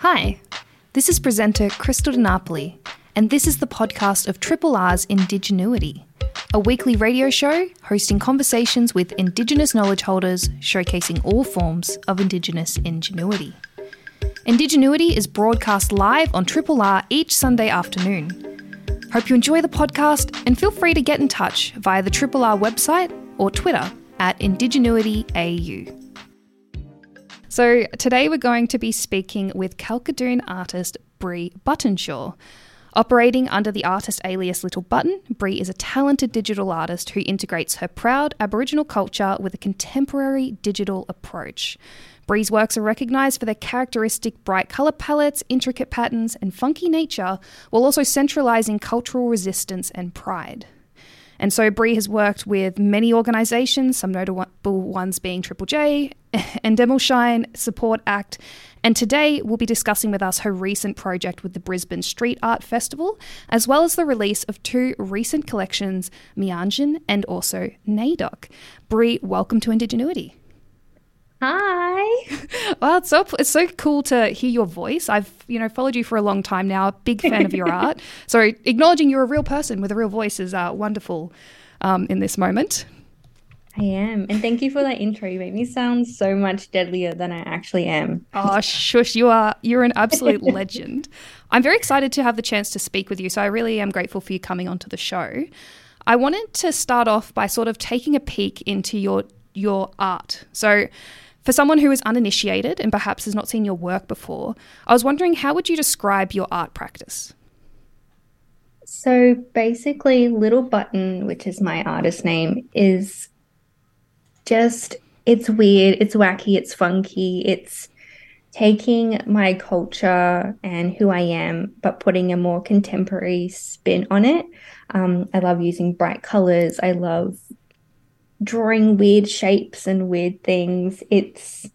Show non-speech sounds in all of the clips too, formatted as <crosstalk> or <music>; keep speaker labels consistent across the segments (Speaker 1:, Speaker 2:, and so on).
Speaker 1: Hi, this is presenter Krystal De Napoli, and this is the podcast of Triple R's Indigenuity, a weekly radio show hosting conversations with Indigenous knowledge holders showcasing all forms of Indigenous ingenuity. Indigenuity is broadcast live on Triple R each Sunday afternoon. Hope you enjoy the podcast and feel free to get in touch via the Triple R website or Twitter at IndigenuityAU. So, today we're going to be speaking with Kalkadoon artist Bree Buttenshaw. Operating under the artist alias Little Butten, Bree is a talented digital artist who integrates her proud Aboriginal culture with a contemporary digital approach. Bree's works are recognised for their characteristic bright colour palettes, intricate patterns, and funky nature, while also centralising cultural resistance and pride. And so Bree has worked with many organisations, some notable ones being Triple J, Endemol Shine, Support Act, and today we'll be discussing with us her recent project with the Brisbane Street Art Festival, as well as the release of two recent collections, Meanjin and also NAIDOC. Bree, welcome to Indigenuity.
Speaker 2: Hi. <laughs>
Speaker 1: Well, it's so it's so cool to hear your voice. I've you know followed you for a long time now. Big fan of your <laughs> art. So acknowledging you're a real person with a real voice is uh, wonderful um, in this moment.
Speaker 2: I am, and thank you for that intro. You make me sound so much deadlier than I actually am.
Speaker 1: Oh, shush! You are you're an absolute <laughs> legend. I'm very excited to have the chance to speak with you. So I really am grateful for you coming onto the show. I wanted to start off by sort of taking a peek into your your art. So for someone who is uninitiated and perhaps has not seen your work before, I was wondering how would you describe your art practice?
Speaker 2: So basically, Little Butten, which is my artist name, is just it's weird, it's wacky, it's funky, it's taking my culture and who I am, but putting a more contemporary spin on it. Um, I love using bright colors. I love drawing weird shapes and weird things. It's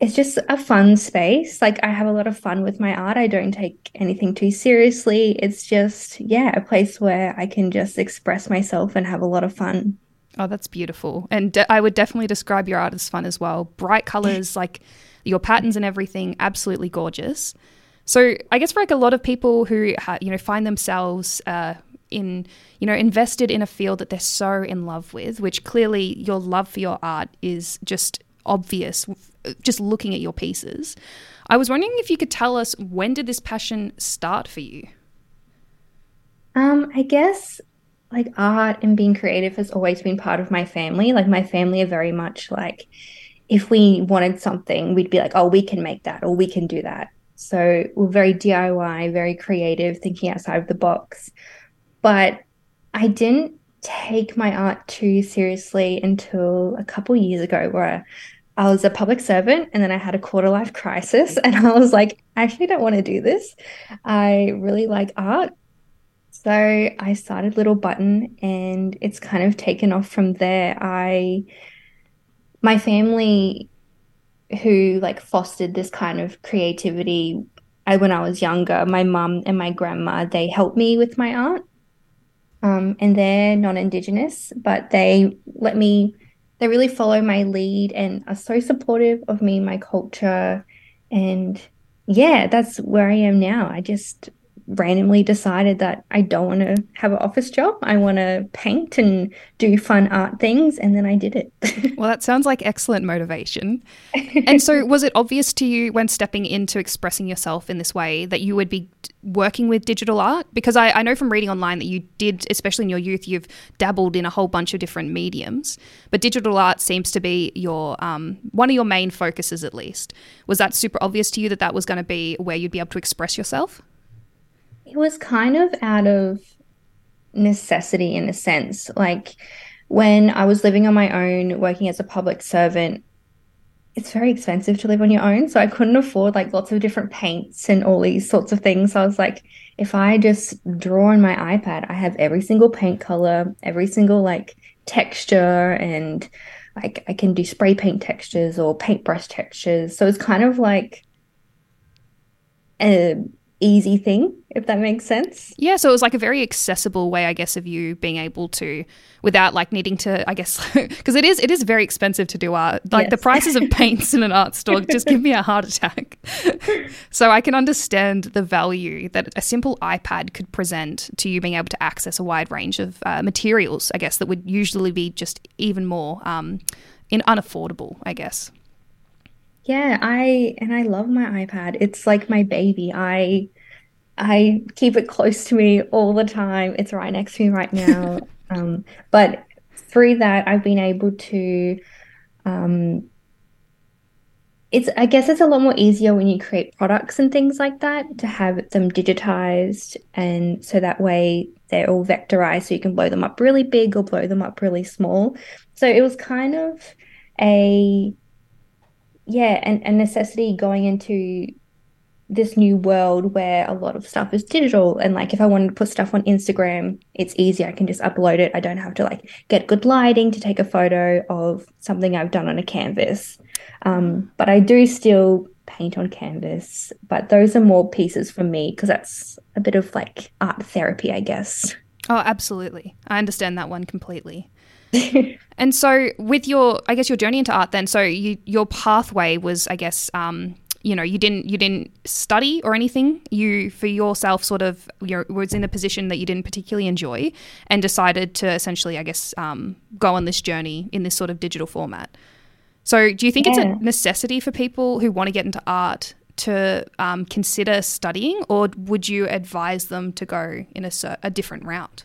Speaker 2: it's just a fun space. Like I have a lot of fun with my art. I don't take anything too seriously. It's just yeah, a place where I can just express myself and have a lot of fun.
Speaker 1: Oh, that's beautiful. And de- I would definitely describe your art as fun as well. Bright colors, <laughs> like your patterns and everything, absolutely gorgeous. So I guess for like a lot of people who ha- you know find themselves uh, in you know invested in a field that they're so in love with which clearly your love for your art is just obvious just looking at your pieces. I was wondering if you could tell us when did this passion start for you?
Speaker 2: Um i guess like art and being creative has always been part of my family. Like my family are very much like if we wanted something we'd be like oh we can make that or we can do that. So we're very diy very creative thinking outside of the box but I didn't take my art too seriously until a couple years ago where I was a public servant and then I had a quarter life crisis <laughs> and I was like, I actually don't want to do this. I really like art. So I started Little Butten and it's kind of taken off from there. I my family who like fostered this kind of creativity I when I was younger, my mum and my grandma, they helped me with my art um, and they're non-indigenous, but they let me. They really follow my lead and are so supportive of me, my culture, and yeah, that's where I am now. I just randomly decided that I don't want to have an office job. I want to paint and do fun art things. And then I did it. <laughs>
Speaker 1: well, that sounds like excellent motivation. and so, <laughs> was it obvious to you when stepping into expressing yourself in this way that you would be working with digital art? Because I, I know from reading online that you did, especially in your youth, you've dabbled in a whole bunch of different mediums. But digital art seems to be your um, one of your main focuses, at least. Was that super obvious to you that that was going to be where you'd be able to express yourself?
Speaker 2: It was kind of out of necessity in a sense. Like when I was living on my own, working as a public servant, it's very expensive to live on your own. So I couldn't afford like lots of different paints and all these sorts of things. So I was like, if I just draw on my iPad, I have every single paint color, every single like texture, and like I can do spray paint textures or paintbrush textures. So it's kind of like a easy thing, if that makes sense.
Speaker 1: Yeah, so it was like a very accessible way, I guess, of you being able to, without like needing to, I guess, <laughs> because it is it is very expensive to do art. Like yes. the prices of <laughs> paints in an art store <laughs> just give me a heart attack. so I can understand the value that a simple iPad could present to you being able to access a wide range of uh, materials. I guess that would usually be just even more um, in unaffordable. I guess.
Speaker 2: Yeah, I and I love my iPad. It's like my baby. I I keep it close to me all the time. It's right next to me right now. <laughs> um, but through that, I've been able to. Um, it's I guess it's a lot more easier when you create products and things like that to have them digitized, and so that way they're all vectorized, so you can blow them up really big or blow them up really small. So it was kind of a yeah, and a necessity going into this new world where a lot of stuff is digital and like if I wanted to put stuff on Instagram, it's easy. I can just upload it. I don't have to like get good lighting to take a photo of something I've done on a canvas. Um, but I do still paint on canvas, but those are more pieces for me because that's a bit of like art therapy, I guess.
Speaker 1: Oh, absolutely. I understand that one completely. <laughs> and so, with your, I guess, your journey into art, then, so you, your pathway was, I guess, um, you know, you didn't you didn't study or anything. You for yourself sort of you was in a position that you didn't particularly enjoy, and decided to essentially, I guess, um, go on this journey in this sort of digital format. So, do you think yeah. it's a necessity for people who want to get into art to um, consider studying, or would you advise them to go in a, a different route?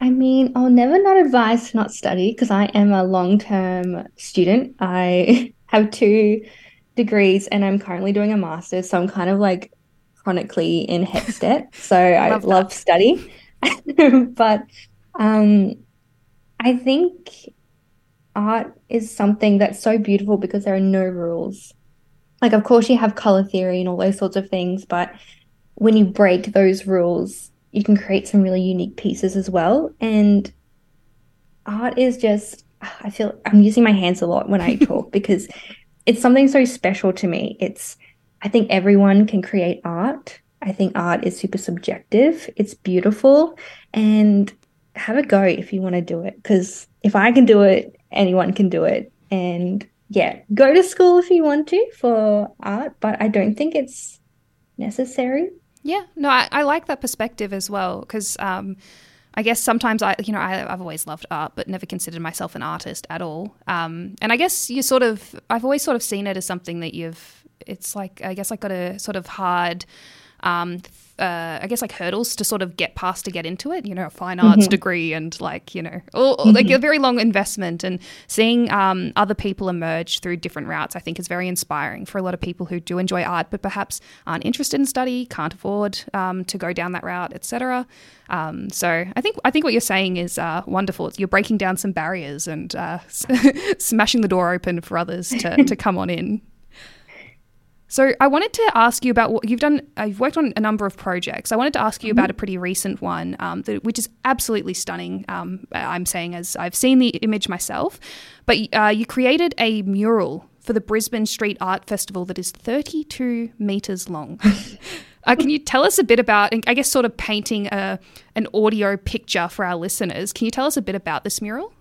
Speaker 2: I mean, I'll never not advise to not study because I am a long term student. I <laughs> have two degrees and I'm currently doing a master's. So I'm kind of like chronically in HECS <laughs> debt. So I love, love study. <laughs> but um, I think art is something that's so beautiful because there are no rules. Like, of course, you have color theory and all those sorts of things, but when you break those rules, you can create some really unique pieces as well. And art is just, I feel I'm using my hands a lot when I talk <laughs> because it's something so special to me. It's, I think everyone can create art. I think art is super subjective, it's beautiful, and have a go if you want to do it. Because if I can do it, anyone can do it. And yeah, go to school if you want to for art, but I don't think it's necessary.
Speaker 1: Yeah, no, I, I like that perspective as well because um, I guess sometimes I, you know, I, have always loved art, but never considered myself an artist at all. Um, and I guess you sort of, I've always sort of seen it as something that you've, it's like, I guess, I got a sort of hard um, uh, I guess like hurdles to sort of get past to get into it. You know, a fine arts mm-hmm. degree and like you know, all, mm-hmm. like a very long investment. And seeing um, other people emerge through different routes, I think, is very inspiring for a lot of people who do enjoy art, but perhaps aren't interested in study, can't afford um, to go down that route, etc. Um, so I think I think what you're saying is uh, wonderful. You're breaking down some barriers and uh, <laughs> smashing the door open for others to, to come on in. So I wanted to ask you about what you've done. Uh, you've worked on a number of projects. I wanted to ask you mm-hmm. about a pretty recent one, um, that, which is absolutely stunning. Um, I'm saying as I've seen the image myself, but uh, you created a mural for the Brisbane Street Art Festival that is 32 meters long. <laughs> uh, can you tell us a bit about, and I guess, sort of painting a, an audio picture for our listeners? Can you tell us a bit about this mural?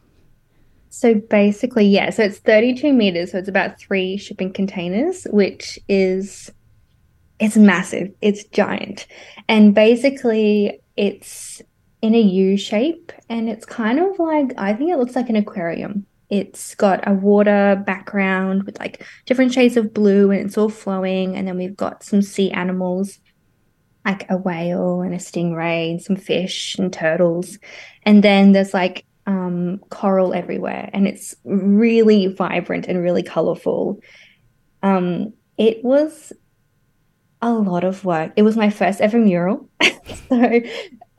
Speaker 2: So basically, yeah, so it's 32 meters, so it's about three shipping containers, which is it's massive, it's giant. And basically it's in a U shape and it's kind of like I think it looks like an aquarium. It's got a water background with like different shades of blue and it's all flowing and then we've got some sea animals like a whale and a stingray and some fish and turtles. And then there's like um, coral everywhere, and it's really vibrant and really colorful. Um, it was a lot of work. It was my first ever mural. <laughs> so,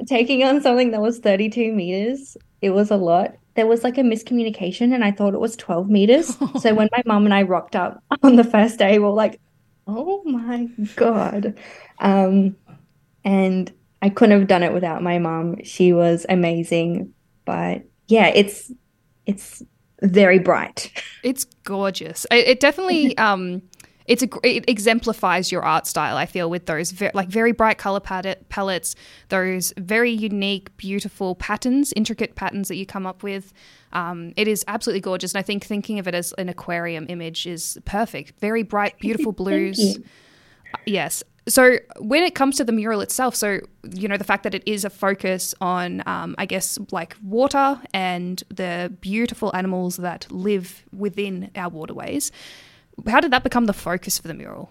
Speaker 2: taking on something that was 32 meters, it was a lot. There was like a miscommunication, and I thought it was 12 meters. <laughs> so, when my mom and I rocked up <laughs> on the first day, we are like, oh my God. Um, and I couldn't have done it without my mom. She was amazing. But yeah, it's it's very bright.
Speaker 1: It's gorgeous. It, it definitely <laughs> um it's a, it exemplifies your art style. I feel with those ver- like very bright color palette, palettes, those very unique, beautiful patterns, intricate patterns that you come up with. Um, it is absolutely gorgeous, and I think thinking of it as an aquarium image is perfect. Very bright, beautiful blues. Yes. So when it comes to the mural itself, so you know the fact that it is a focus on, um, I guess, like water and the beautiful animals that live within our waterways. How did that become the focus for the mural?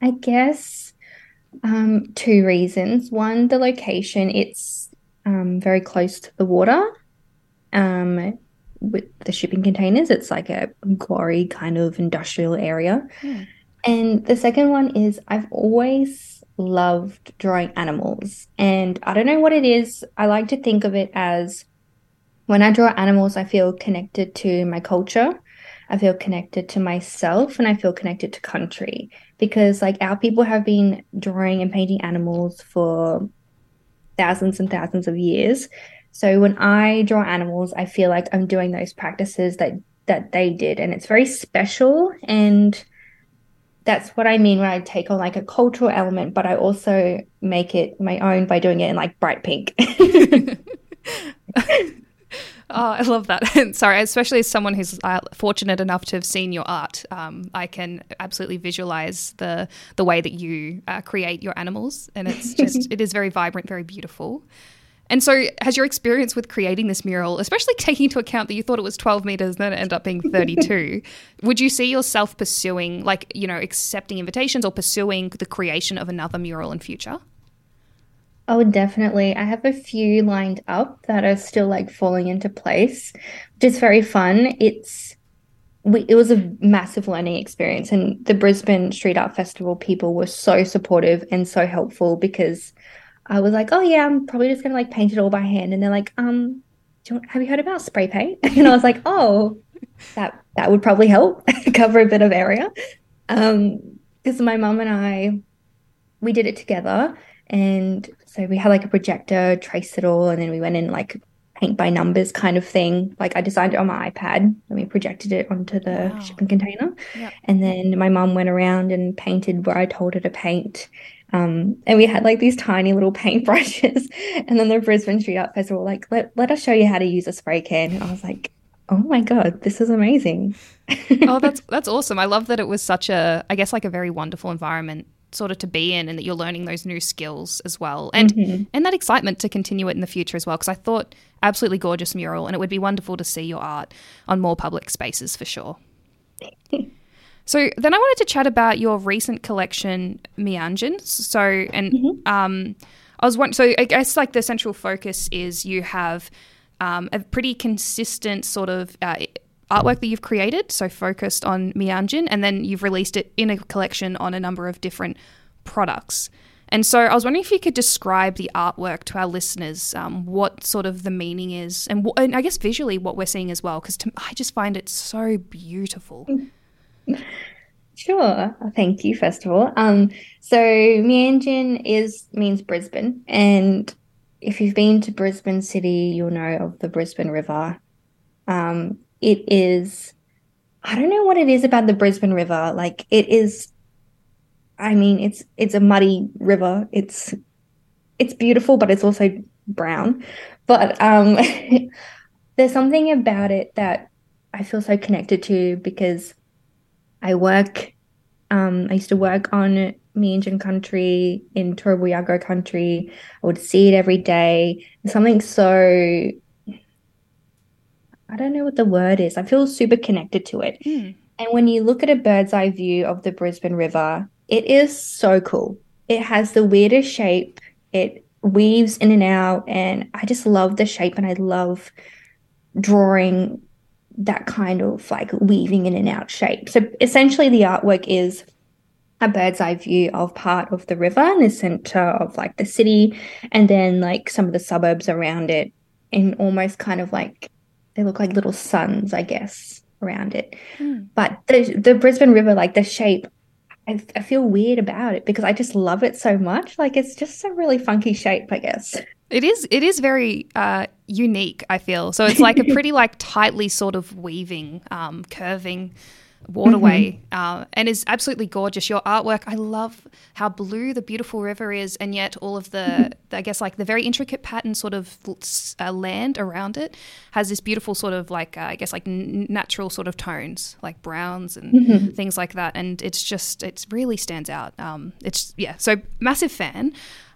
Speaker 2: I guess um, two reasons. One, the location. It's um, very close to the water. Um, with the shipping containers, it's like a quarry kind of industrial area. Hmm. And the second one is I've always loved drawing animals. And I don't know what it is. I like to think of it as when I draw animals, I feel connected to my culture. I feel connected to myself and I feel connected to country because like our people have been drawing and painting animals for thousands and thousands of years. So when I draw animals, I feel like I'm doing those practices that that they did and it's very special and that's what I mean when I take on like a cultural element, but I also make it my own by doing it in like bright pink. <laughs>
Speaker 1: Oh, I love that. <laughs> Sorry, especially as someone who's uh, fortunate enough to have seen your art, um, I can absolutely visualize the the way that you uh, create your animals, and it's just <laughs> it is very vibrant, very beautiful. And so, has your experience with creating this mural, especially <laughs> taking into account that you thought it was 12 meters, and then it ended up being <laughs> 32, would you see yourself pursuing, like, you know, accepting invitations or pursuing the creation of another mural in future?
Speaker 2: Oh, definitely. I have a few lined up that are still like falling into place, which is very fun. It's we, it was a massive learning experience, and the Brisbane Street Art Festival people were so supportive and so helpful because I was like, "Oh yeah, I'm probably just gonna like paint it all by hand," and they're like, "Um, you want, have you heard about spray paint?" <laughs> And I was like, "Oh, that that would probably help <laughs> cover a bit of area," um, because my mum and I we did it together and so we had like a projector, traced it all, and then we went in like paint by numbers kind of thing. Like I designed it on my iPad and we projected it onto the wow. shipping container. Yep. And then my mum went around and painted where I told her to paint. Um, and we had like these tiny little paint brushes. <laughs> and then the Brisbane Street Art Festival like, let, let us show you how to use a spray can. And I was like, oh my god this is amazing <laughs>
Speaker 1: oh that's that's awesome i love that it was such a i guess like a very wonderful environment sort of to be in and that you're learning those new skills as well and mm-hmm. and that excitement to continue it in the future as well because I thought absolutely gorgeous mural and it would be wonderful to see your art on more public spaces for sure. <laughs> so then I wanted to chat about your recent collection Meanjin. So and mm-hmm. um I was wondering, so I guess like the central focus is you have um, a pretty consistent sort of uh, artwork that you've created, so focused on Meanjin, and then you've released it in a collection on a number of different products. And so I was wondering if you could describe the artwork to our listeners, um, what sort of the meaning is, and, w- and I guess visually what we're seeing as well, because I just find it so beautiful.
Speaker 2: Sure. Thank you, first of all. Um, so Meanjin is means Brisbane, and if you've been to Brisbane City, you'll know of the Brisbane River. Um, it is I don't know what it is about the Brisbane River. Like it is I mean, it's it's a muddy river. It's it's beautiful, but it's also brown. But um <laughs> there's something about it that I feel so connected to because I work um I used to work on Meanjin country in Turrbal country. I would see it every day. something so I don't know what the word is. I feel super connected to it. Mm. And when you look at a bird's eye view of the Brisbane River, it is so cool. It has the weirdest shape. It weaves in and out. And I just love the shape and I love drawing that kind of like weaving in and out shape. So essentially, the artwork is a bird's eye view of part of the river in the center of like the city and then like some of the suburbs around it in almost kind of like they look like little suns, I guess, around it. Mm. But the the Brisbane River, like the shape, I, I, feel weird about it because I just love it so much. Like it's just a really funky shape, I guess.
Speaker 1: It is. It is very uh, unique. I feel so. It's like a <laughs> pretty like tightly sort of weaving, um, curving waterway mm-hmm. uh, and is absolutely gorgeous. Your artwork, I love how blue the beautiful river is, and yet all of the, mm-hmm. I guess, like the very intricate pattern sort of uh, land around it has this beautiful sort of like, uh, I guess, like n- natural sort of tones, like browns and mm-hmm. things like that. And it's just, it really stands out. Um, it's, yeah, so massive fan.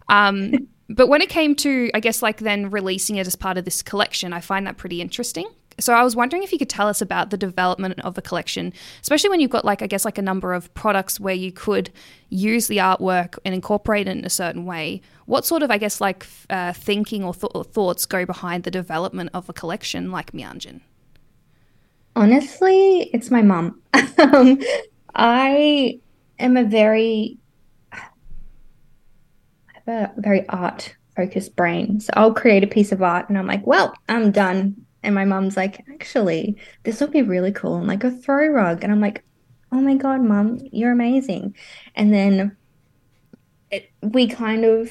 Speaker 1: Um, <laughs> but when it came to, I guess, like then releasing it as part of this collection, I find that pretty interesting so I was wondering if you could tell us about the development of a collection, especially when you've got like I guess like a number of products where you could use the artwork and incorporate it in a certain way. What sort of I guess like uh, thinking or, th- or, thoughts go behind the development of a collection like Meanjin?
Speaker 2: Honestly, it's my mom. <laughs> um, I am a very a very art focused brain. So I'll create a piece of art and I'm like, well, I'm done. And my mom's like, actually, this would be really cool and like a throw rug. And I'm like, oh my God, mom, you're amazing. And then it, we kind of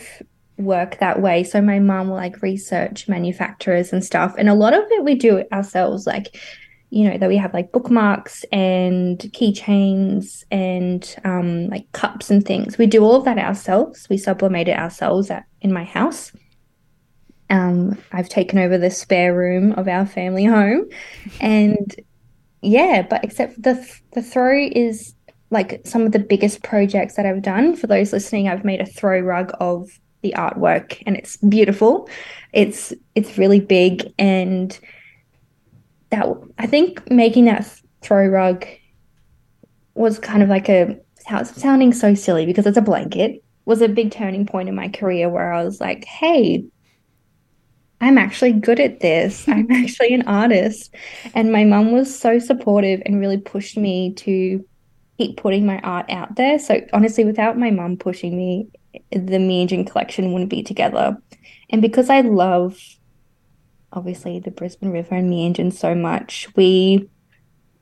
Speaker 2: work that way. So my mom will like research manufacturers and stuff. And a lot of it we do ourselves, like, you know, that we have like bookmarks and keychains and um, like cups and things. We do all of that ourselves. We sublimate it ourselves at, in my house. Um, I've taken over the spare room of our family home, and yeah, but except the the throw is like some of the biggest projects that I've done. For those listening, I've made a throw rug of the artwork, and it's beautiful. It's it's really big, and that I think making that throw rug was kind of like a how it's sounding so silly because it's a blanket was a big turning point in my career where I was like, hey, I'm actually good at this. <laughs> I'm actually an artist. And my mum was so supportive and really pushed me to keep putting my art out there. So honestly, without my mum pushing me, the Me Meanjin collection wouldn't be together. And because I love obviously the Brisbane River and Me Meanjin so much, we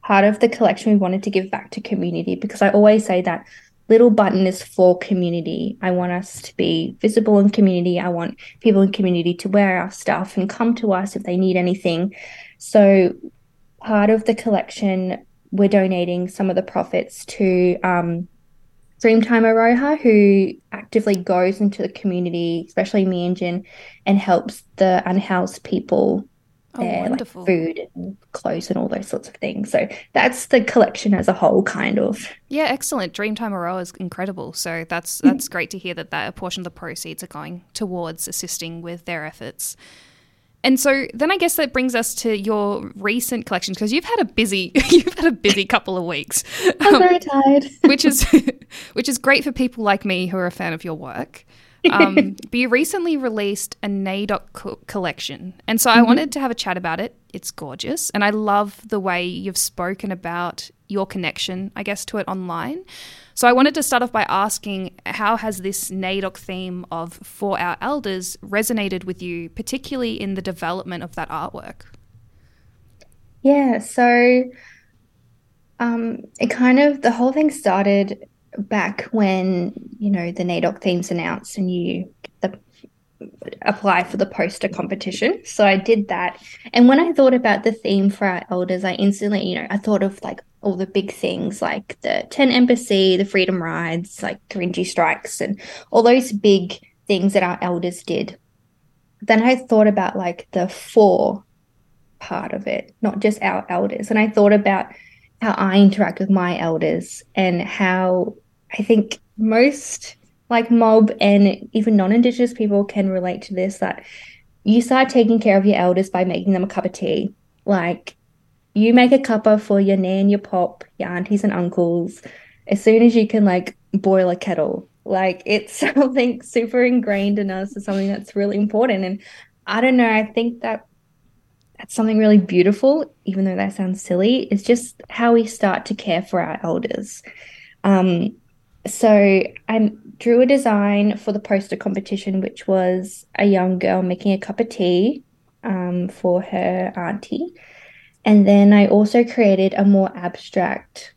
Speaker 2: part of the collection we wanted to give back to community because I always say that little Butten is for community. I want us to be visible in community. I want people in community to wear our stuff and come to us if they need anything. So, part of the collection, we're donating some of the profits to um, Dreamtime Aroha, who actively goes into the community, especially Meanjin, and helps the unhoused people oh, like food and clothes and all those sorts of things. So that's the collection as a whole, kind of.
Speaker 1: Yeah, excellent. Dreamtime Aroha is incredible. So that's mm. that's great to hear that that a portion of the proceeds are going towards assisting with their efforts. And so then I guess that brings us to your recent collections because you've had a busy <laughs> you've had a busy couple of weeks.
Speaker 2: I'm um, very tired.
Speaker 1: which is <laughs> which is great for people like me who are a fan of your work. Um, <laughs> but you recently released a NAIDOC co- collection. And so I mm-hmm. wanted to have a chat about it. It's gorgeous. And I love the way you've spoken about your connection, I guess, to it online. So I wanted to start off by asking how has this NAIDOC theme of For Our Elders resonated with you, particularly in the development of that artwork?
Speaker 2: Yeah, so um, it kind of, the whole thing started back when you know the NAIDOC themes announced and you the, apply for the poster competition. So I did that, and when I thought about the theme for our elders, I instantly you know I thought of like all the big things like the Tent Embassy, the Freedom Rides, like Gurindji Strikes, and all those big things that our elders did. Then I thought about like the four part of it, not just our elders, and I thought about how I interact with my elders and how I think most like mob and even non-indigenous people can relate to this that you start taking care of your elders by making them a cup of tea. Like you make a cuppa for your nan, your pop, your aunties and uncles as soon as you can like boil a kettle. Like it's <laughs> something super ingrained in us, it's something that's really important. And I don't know, I think that that's something really beautiful, even though that sounds silly. It's just how we start to care for our elders. Um, so I drew a design for the poster competition, which was a young girl making a cup of tea um, for her auntie. And then I also created a more abstract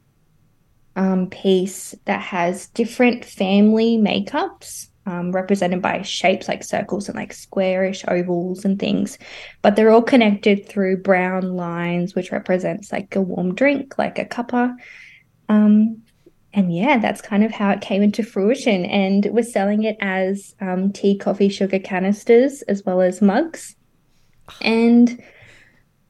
Speaker 2: um, piece that has different family makeups um, represented by shapes like circles and like squarish ovals and things. But they're all connected through brown lines, which represents like a warm drink, like a cuppa Um, and yeah, that's kind of how it came into fruition. And we're selling it as um, tea, coffee, sugar canisters, as well as mugs. And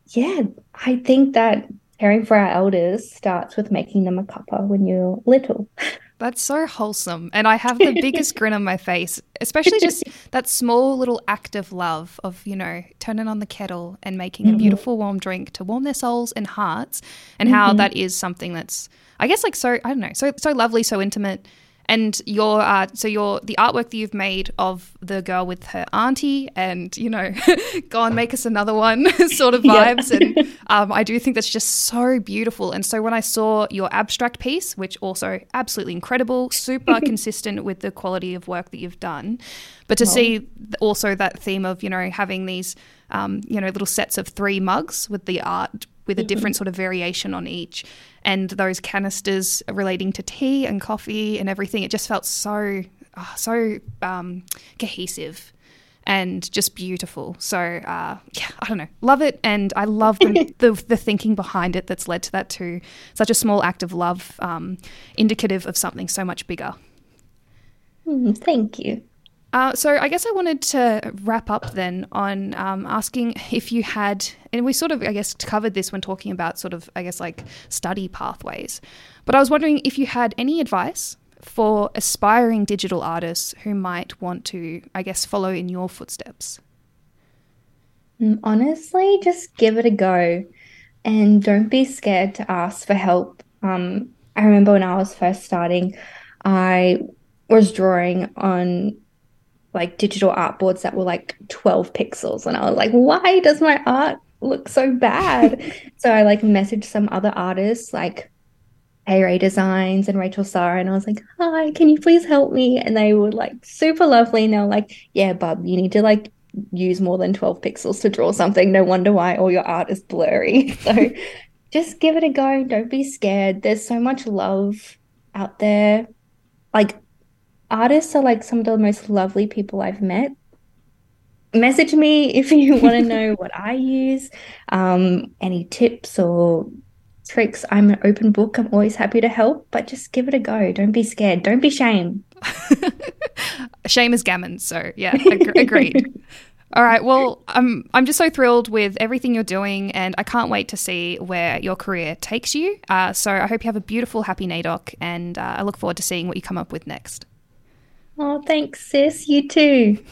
Speaker 2: yeah, I think that caring for our elders starts with making them a cuppa when you're little. <laughs>
Speaker 1: That's so wholesome. And I have the biggest grin on my face, especially just <laughs> that small little act of love of, you know, turning on the kettle and making mm-hmm. a beautiful warm drink to warm their souls and hearts, and mm-hmm. how that is something that's, I guess, like so, I don't know, so, so lovely, so intimate and your uh, so your the artwork that you've made of the girl with her auntie and you know <laughs> go and make us another one <laughs> sort of <laughs> vibes yeah. and um, i do think that's just so beautiful and so when i saw your abstract piece which also absolutely incredible super consistent with the quality of work that you've done but to oh. see also that theme of you know having these um, you know little sets of three mugs with the art with a different sort of variation on each. And those canisters relating to tea and coffee and everything, it just felt so, oh, so um, cohesive and just beautiful. So uh, yeah, I don't know, love it, and I love the, <laughs> the, the thinking behind it that's led to that too. Such a small act of love, um, indicative of something so much bigger.
Speaker 2: Mm, thank you.
Speaker 1: Uh, so I guess I wanted to wrap up then on um, asking if you had, and we sort of I guess covered this when talking about sort of I guess like study pathways, but I was wondering if you had any advice for aspiring digital artists who might want to I guess follow in your footsteps.
Speaker 2: Mm, honestly, just give it a go, and don't be scared to ask for help. Um, I remember when I was first starting, I was drawing on like digital art boards that were like 12 pixels. And I was like, why does my art look so bad? <laughs> so I like messaged some other artists like A Ray Designs and Rachael Sarra. And I was like, hi, can you please help me? And they were like super lovely. And they were like, yeah, bub, you need to like use more than 12 pixels to draw something. No wonder why all your art is blurry. <laughs> So just give it a go. Don't be scared. There's so much love out there. Like artists are like some of the most lovely people I've met. Message me if <laughs> you want to know what I use, um, any tips or tricks. I'm an open book. I'm always happy to help, but just give it a go. Don't be scared. Don't be shame. <laughs>
Speaker 1: shame is gammon. So yeah, ag- agreed. <laughs> All right. Well, I'm I'm just so thrilled with everything you're doing, and I can't wait to see where your career takes you. Uh, so I hope you have a beautiful, happy NAIDOC, and uh, I look forward to seeing what you come up with next.
Speaker 2: Oh, thanks, sis. You too.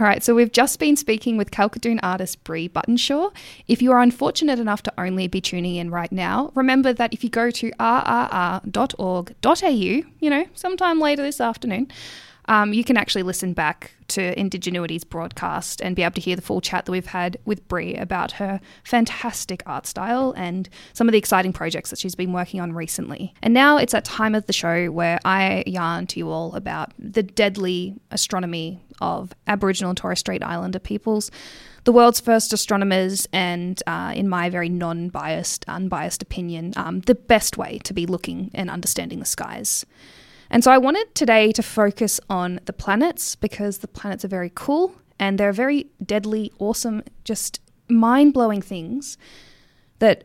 Speaker 1: All right, so we've just been speaking with Kalkadoon artist Bree Buttenshaw. If you are unfortunate enough to only be tuning in right now, remember that if you go to rrr.org.au, you know, sometime later this afternoon, um, you can actually listen back to Indigenuity's broadcast and be able to hear the full chat that we've had with Bree about her fantastic art style and some of the exciting projects that she's been working on recently. And now it's that time of the show where I yarn to you all about the deadly astronomy of Aboriginal and Torres Strait Islander peoples the world's first astronomers, and uh, in my very non biased, unbiased opinion, um, the best way to be looking and understanding the skies. And so I wanted today to focus on the planets because the planets are very cool and they're very deadly, awesome, just mind blowing things that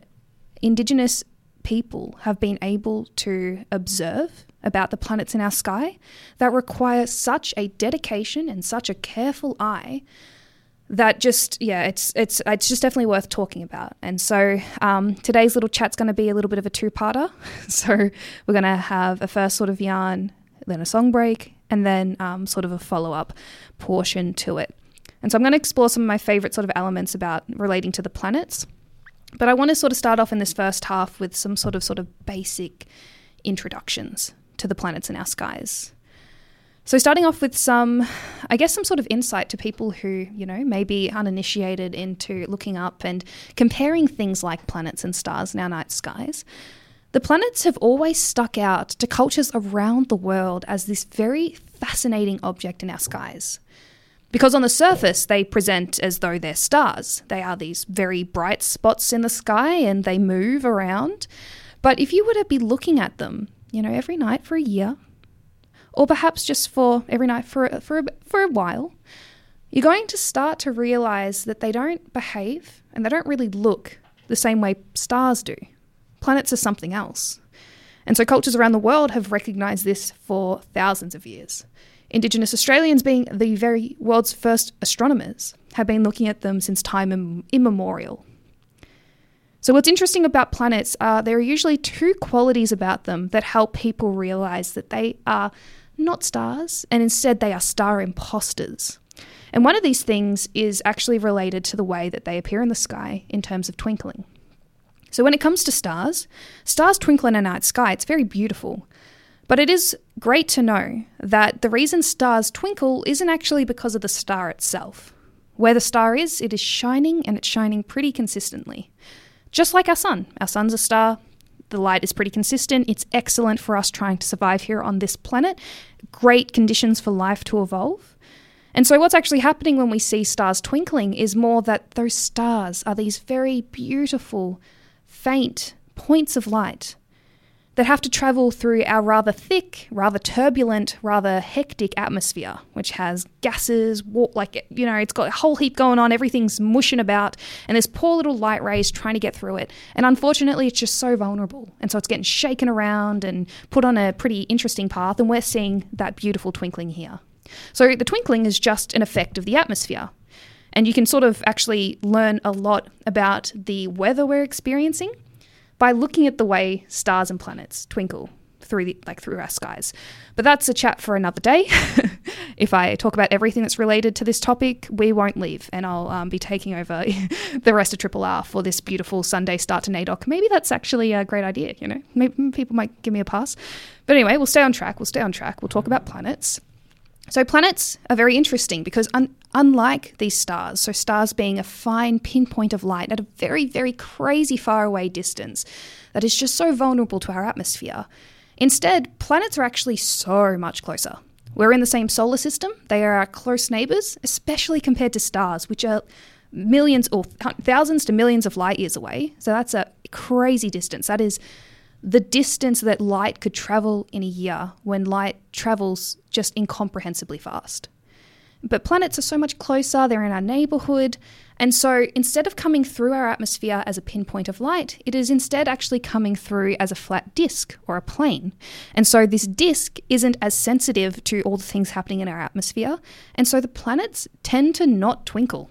Speaker 1: Indigenous people have been able to observe about the planets in our sky that require such a dedication and such a careful eye that just yeah it's it's it's just definitely worth talking about. And so um, today's little chat's going to be a little bit of a two-parter. <laughs> So we're going to have a first sort of yarn then a song break and then um, sort of a follow-up portion to it. And so i'm going to explore some of my favorite sort of elements about relating to the planets. But i want to sort of start off in this first half with some sort of sort of basic introductions to the planets in our skies so, starting off with some, I guess, some sort of insight to people who, you know, may be uninitiated into looking up and comparing things like planets and stars in our night skies. The planets have always stuck out to cultures around the world as this very fascinating object in our skies. Because on the surface, they present as though they're stars. They are these very bright spots in the sky and they move around. But if you were to be looking at them, you know, every night for a year, or perhaps just for every night for, for, a, for a while, you're going to start to realize that they don't behave and they don't really look the same way stars do. Planets are something else. And so cultures around the world have recognised this for thousands of years. Indigenous Australians, being the very world's first astronomers, have been looking at them since time immemorial. So, what's interesting about planets are there are usually two qualities about them that help people realize that they are not stars and instead they are star imposters. And one of these things is actually related to the way that they appear in the sky in terms of twinkling. So, when it comes to stars, stars twinkle in a night sky. It's very beautiful. But it is great to know that the reason stars twinkle isn't actually because of the star itself. Where the star is, it is shining and it's shining pretty consistently. Just like our sun. Our sun's a star, the light is pretty consistent. It's excellent for us trying to survive here on this planet. Great conditions for life to evolve. And so, what's actually happening when we see stars twinkling is more that those stars are these very beautiful, faint points of light that have to travel through our rather thick, rather turbulent, rather hectic atmosphere, which has gases, like, you know, it's got a whole heap going on, everything's mushing about, and there's poor little light rays trying to get through it. And unfortunately, it's just so vulnerable. And so it's getting shaken around and put on a pretty interesting path, and we're seeing that beautiful twinkling here. So the twinkling is just an effect of the atmosphere. And you can sort of actually learn a lot about the weather we're experiencing by looking at the way stars and planets twinkle through the, like through our skies. But that's a chat for another day. <laughs> if I talk about everything that's related to this topic, we won't leave, and I'll um, be taking over <laughs> the rest of Triple R for this beautiful Sunday start to NAIDOC. Maybe that's actually a great idea. You know, maybe people might give me a pass. But anyway, we'll stay on track. We'll stay on track. We'll talk about planets. So, planets are very interesting because, un- unlike these stars, so stars being a fine pinpoint of light at a very, very crazy far away distance that is just so vulnerable to our atmosphere, instead, planets are actually so much closer. We're in the same solar system, they are our close neighbours, especially compared to stars, which are millions or thousands to millions of light years away. So, that's a crazy distance. That is the distance that light could travel in a year when light travels just incomprehensibly fast. But planets are so much closer, they're in our neighborhood, and so instead of coming through our atmosphere as a pinpoint of light, it is instead actually coming through as a flat disk or a plane. And so this disk isn't as sensitive to all the things happening in our atmosphere, and so the planets tend to not twinkle.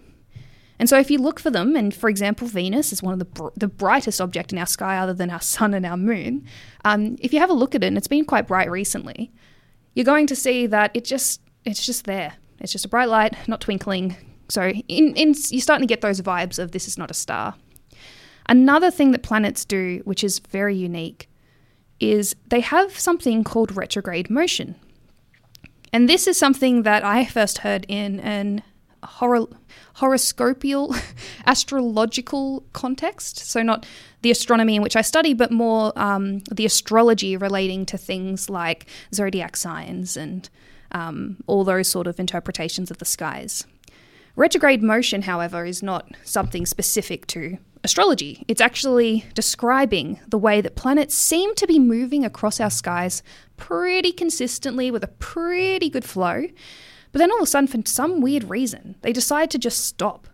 Speaker 1: And so, if you look for them, and for example, Venus is one of the, br- the brightest object in our sky other than our sun and our moon, um, if you have a look at it, and it's been quite bright recently, you're going to see that it just it's just there. It's just a bright light, not twinkling. So, in, in, you're starting to get those vibes of this is not a star. Another thing that planets do, which is very unique, is they have something called retrograde motion. And this is something that I first heard in an hor- horoscopial, <laughs> astrological context. So, not the astronomy in which I study, but more um, the astrology relating to things like zodiac signs and um, all those sort of interpretations of the skies. Retrograde motion, however, is not something specific to astrology. It's actually describing the way that planets seem to be moving across our skies pretty consistently with a pretty good flow. But then all of a sudden, for some weird reason, they decide to just stop.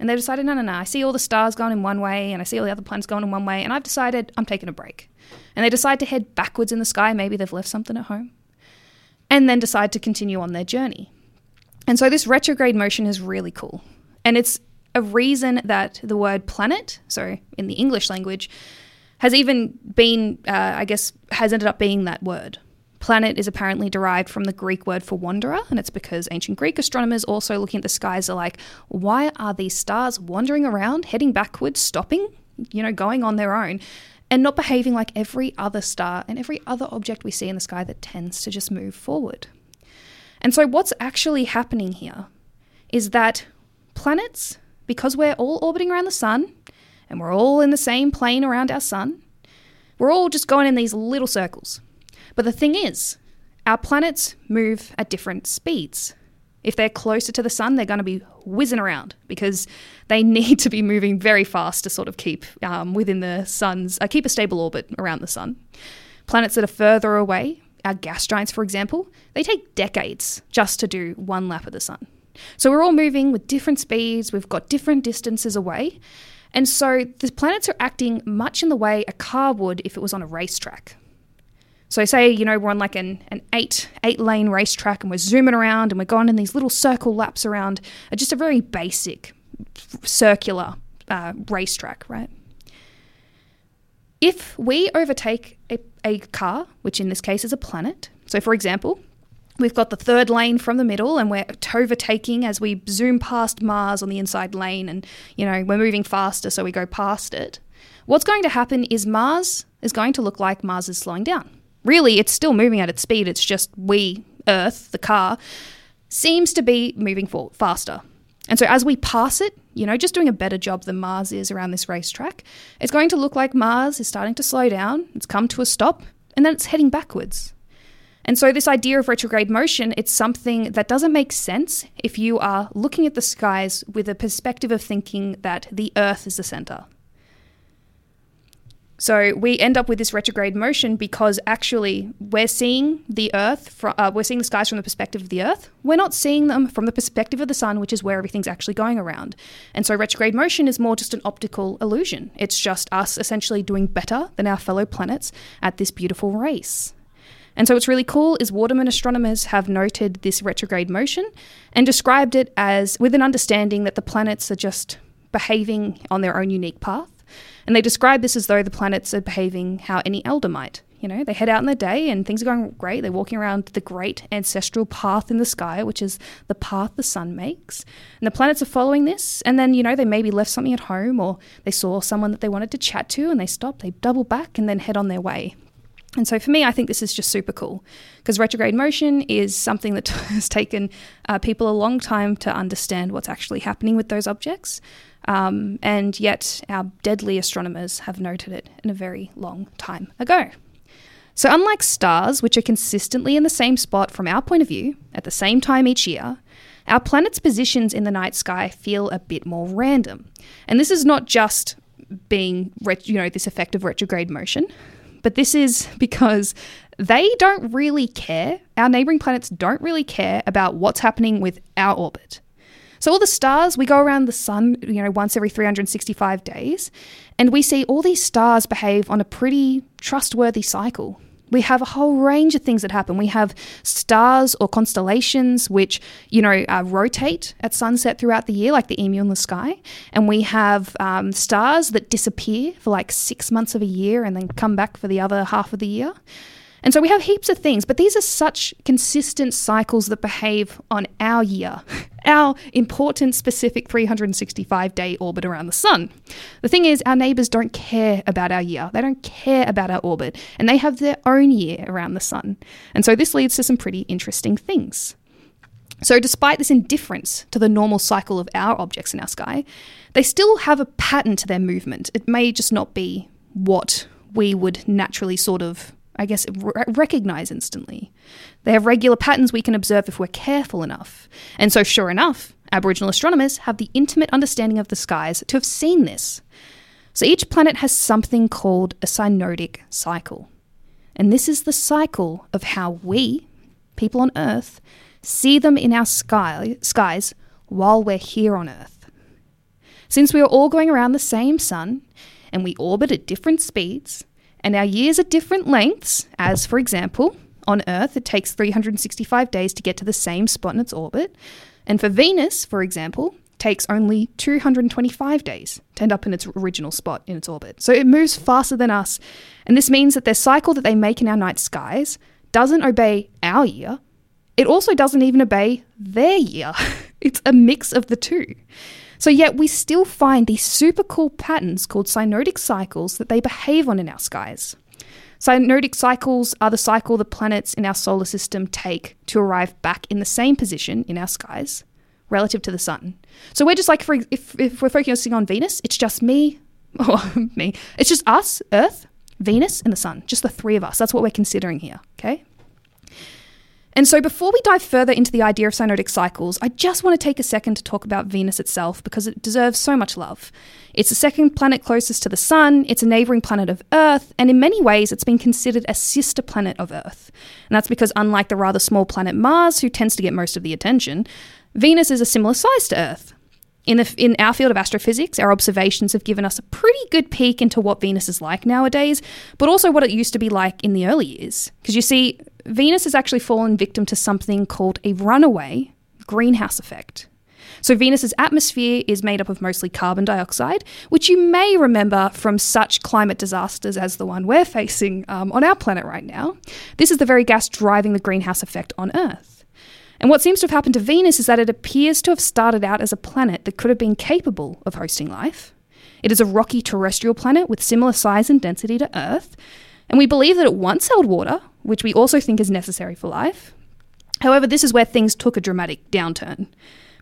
Speaker 1: And they decided, no, no, no, I see all the stars going in one way and I see all the other planets going in one way, and I've decided I'm taking a break. And they decide to head backwards in the sky. Maybe they've left something at home. And then decide to continue on their journey. And so this retrograde motion is really cool. And it's a reason that the word planet, so in the English language, has even been, uh, I guess, has ended up being that word. Planet is apparently derived from the Greek word for wanderer, and it's because ancient Greek astronomers also looking at the skies are like, why are these stars wandering around, heading backwards, stopping, you know, going on their own, and not behaving like every other star and every other object we see in the sky that tends to just move forward? And so, what's actually happening here is that planets, because we're all orbiting around the sun and we're all in the same plane around our sun, we're all just going in these little circles. But the thing is, our planets move at different speeds. If they're closer to the sun, they're going to be whizzing around because they <laughs> need to be moving very fast to sort of keep um, within the sun's, uh, keep a stable orbit around the sun. Planets that are further away, our gas giants, for example, they take decades just to do one lap of the sun. So we're all moving with different speeds, we've got different distances away. And so the planets are acting much in the way a car would if it was on a racetrack. So say, you know, we're on like an, an eight eight lane racetrack and we're zooming around and we're going in these little circle laps around just a very basic circular uh, racetrack, right? If we overtake a, a car, which in this case is a planet, so for example, we've got the third lane from the middle and we're overtaking as we zoom past Mars on the inside lane and, you know, we're moving faster so we go past it. What's going to happen is Mars is going to look like Mars is slowing down. Really, it's still moving at its speed, it's just we, Earth, the car, seems to be moving faster. And so as we pass it, you know, just doing a better job than Mars is around this racetrack, it's going to look like Mars is starting to slow down, it's come to a stop, and then it's heading backwards. And so this idea of retrograde motion, it's something that doesn't make sense if you are looking at the skies with a perspective of thinking that the Earth is the center. So we end up with this retrograde motion because actually we're seeing the Earth, uh, we're seeing the skies from the perspective of the Earth. We're not seeing them from the perspective of the Sun, which is where everything's actually going around. And so retrograde motion is more just an optical illusion. It's just us essentially doing better than our fellow planets at this beautiful race. And so what's really cool is Wardaman astronomers have noted this retrograde motion and described it as with an understanding that the planets are just behaving on their own unique path and they describe this as though the planets are behaving how any elder might. You know, they head out in the day and things are going great. They're walking around the great ancestral path in the sky, which is the path the sun makes. And the planets are following this. And then, you know, they maybe left something at home or they saw someone that they wanted to chat to and they stop, they double back and then head on their way. And so for me, I think this is just super cool because retrograde motion is something that <laughs> has taken uh, people a long time to understand what's actually happening with those objects. Um, and yet, our deadly astronomers have noted it in a very long time ago. So, unlike stars, which are consistently in the same spot from our point of view at the same time each year, our planet's positions in the night sky feel a bit more random. And this is not just being, you know, this effect of retrograde motion, but this is because they don't really care. Our neighboring planets don't really care about what's happening with our orbit. So all the stars, we go around the sun, you know, once every 365 days, and we see all these stars behave on a pretty trustworthy cycle. We have a whole range of things that happen. We have stars or constellations which, you know, uh, rotate at sunset throughout the year, like the emu in the sky. And we have um, stars that disappear for like six months of a year and then come back for the other half of the year. And so we have heaps of things, but these are such consistent cycles that behave on our year, <laughs> our important specific 365 day orbit around the sun. The thing is, our neighbours don't care about our year, they don't care about our orbit, and they have their own year around the sun. And so this leads to some pretty interesting things. So, despite this indifference to the normal cycle of our objects in our sky, they still have a pattern to their movement. It may just not be what we would naturally sort of I guess, recognize instantly. They have regular patterns we can observe if we're careful enough. And so, sure enough, Aboriginal astronomers have the intimate understanding of the skies to have seen this. So, each planet has something called a synodic cycle. And this is the cycle of how we, people on Earth, see them in our sky, skies while we're here on Earth. Since we are all going around the same sun and we orbit at different speeds, and our years are different lengths, as for example, on Earth it takes 365 days to get to the same spot in its orbit, and for Venus, for example, takes only 225 days to end up in its original spot in its orbit. So it moves faster than us, and this means that their cycle that they make in our night skies doesn't obey our year. It also doesn't even obey their year. <laughs> it's a mix of the two. So, yet we still find these super cool patterns called synodic cycles that they behave on in our skies. Synodic cycles are the cycle the planets in our solar system take to arrive back in the same position in our skies relative to the sun. So we're just like, for, if, if we're focusing on Venus, it's just me, <laughs> or me, it's just us, Earth, Venus, and the sun, just the three of us. That's what we're considering here, okay? And so, before we dive further into the idea of synodic cycles, I just want to take a second to talk about Venus itself because it deserves so much love. It's the second planet closest to the Sun, it's a neighbouring planet of Earth, and in many ways, it's been considered a sister planet of Earth. And that's because, unlike the rather small planet Mars, who tends to get most of the attention, Venus is a similar size to Earth. In, the, in our field of astrophysics, our observations have given us a pretty good peek into what Venus is like nowadays, but also what it used to be like in the early years. Because you see, Venus has actually fallen victim to something called a runaway greenhouse effect. So, Venus's atmosphere is made up of mostly carbon dioxide, which you may remember from such climate disasters as the one we're facing um, on our planet right now. This is the very gas driving the greenhouse effect on Earth. And what seems to have happened to Venus is that it appears to have started out as a planet that could have been capable of hosting life. It is a rocky terrestrial planet with similar size and density to Earth, and we believe that it once held water, which we also think is necessary for life. However, this is where things took a dramatic downturn.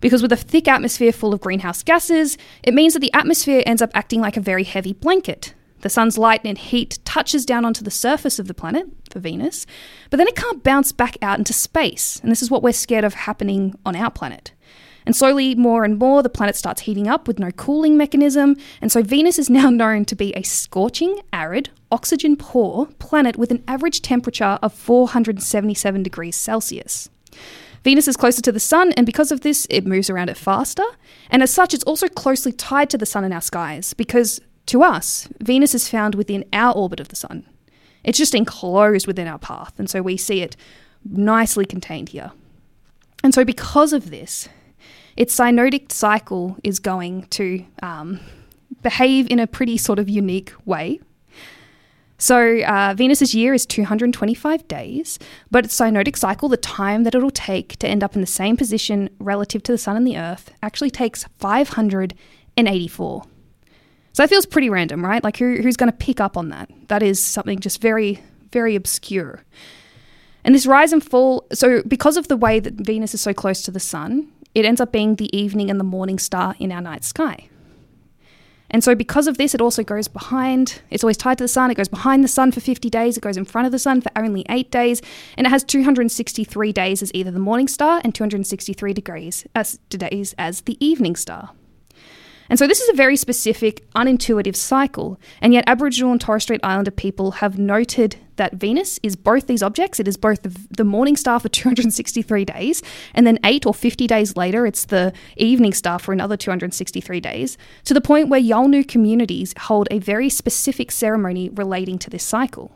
Speaker 1: Because with a thick atmosphere full of greenhouse gases, it means that the atmosphere ends up acting like a very heavy blanket. The sun's light and heat touches down onto the surface of the planet, for Venus, but then it can't bounce back out into space, and this is what we're scared of happening on our planet. And slowly, more and more, the planet starts heating up with no cooling mechanism, and so Venus is now <laughs> known to be a scorching, arid, oxygen poor planet with an average temperature of 477 degrees Celsius. Venus is closer to the Sun, and because of this, it moves around it faster. And as such, it's also closely tied to the Sun in our skies, because to us, Venus is found within our orbit of the Sun. It's just enclosed within our path, and so we see it nicely contained here. And so, because of this, its synodic cycle is going to um, behave in a pretty sort of unique way. So, uh, Venus's year is 225 days, but its synodic cycle, the time that it'll take to end up in the same position relative to the Sun and the Earth, actually takes 584. So that feels pretty random, right? Like, who, who's going to pick up on that? That is something just very, very obscure. And this rise and fall, so because of the way that Venus is so close to the Sun, it ends up being the evening and the morning star in our night sky. And so, because of this, it also goes behind, it's always tied to the sun. It goes behind the sun for 50 days, it goes in front of the sun for only eight days, and it has 263 days as either the morning star and 263 degrees as days as the evening star. And so this is a very specific, unintuitive cycle, and yet Aboriginal and Torres Strait Islander people have noted that Venus is both these objects. It is both the, the, morning star for <laughs> 263 days, and then eight or 50 days later, it's the evening star for another 263 days, to the point where Yolngu communities hold a very specific ceremony relating to this cycle.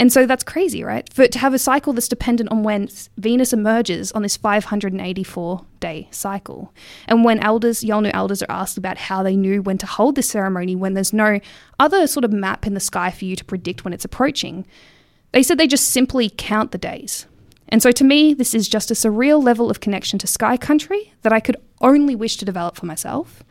Speaker 1: And so that's crazy, right? For to have a cycle that's dependent on when Venus emerges on this 584 day cycle. And when elders, Yolngu elders, are asked about how they knew when to hold this ceremony when there's no other sort of map in the sky for you to predict when it's approaching, they said they just simply count the days. And so to me, this is just a surreal level of connection to sky country that I could only wish to develop for myself.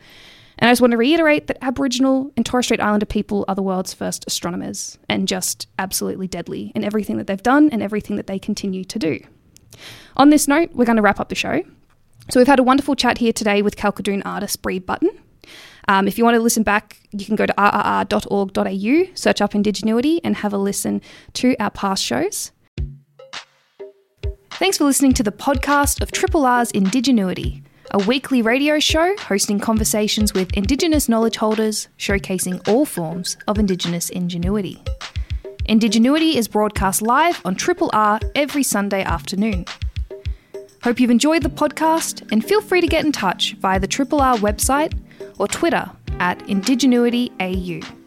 Speaker 1: And I just want to reiterate that Aboriginal and Torres Strait Islander people are the world's first astronomers and just absolutely deadly in everything that they've done and everything that they continue to do. On this note, we're going to wrap up the show. So we've had a wonderful chat here today with Kalkadoon artist Bree Butten. Um, if you want to listen back, you can go to rrr.org.au, search up Indigenuity, and have a listen to our past shows. Thanks for listening to the podcast of Triple R's Indigenuity a weekly radio show hosting conversations with Indigenous knowledge holders, showcasing all forms of Indigenous ingenuity. Indigenuity is broadcast live on Triple R every Sunday afternoon. Hope you've enjoyed the podcast and feel free to get in touch via the Triple R website or Twitter at IndigenuityAU.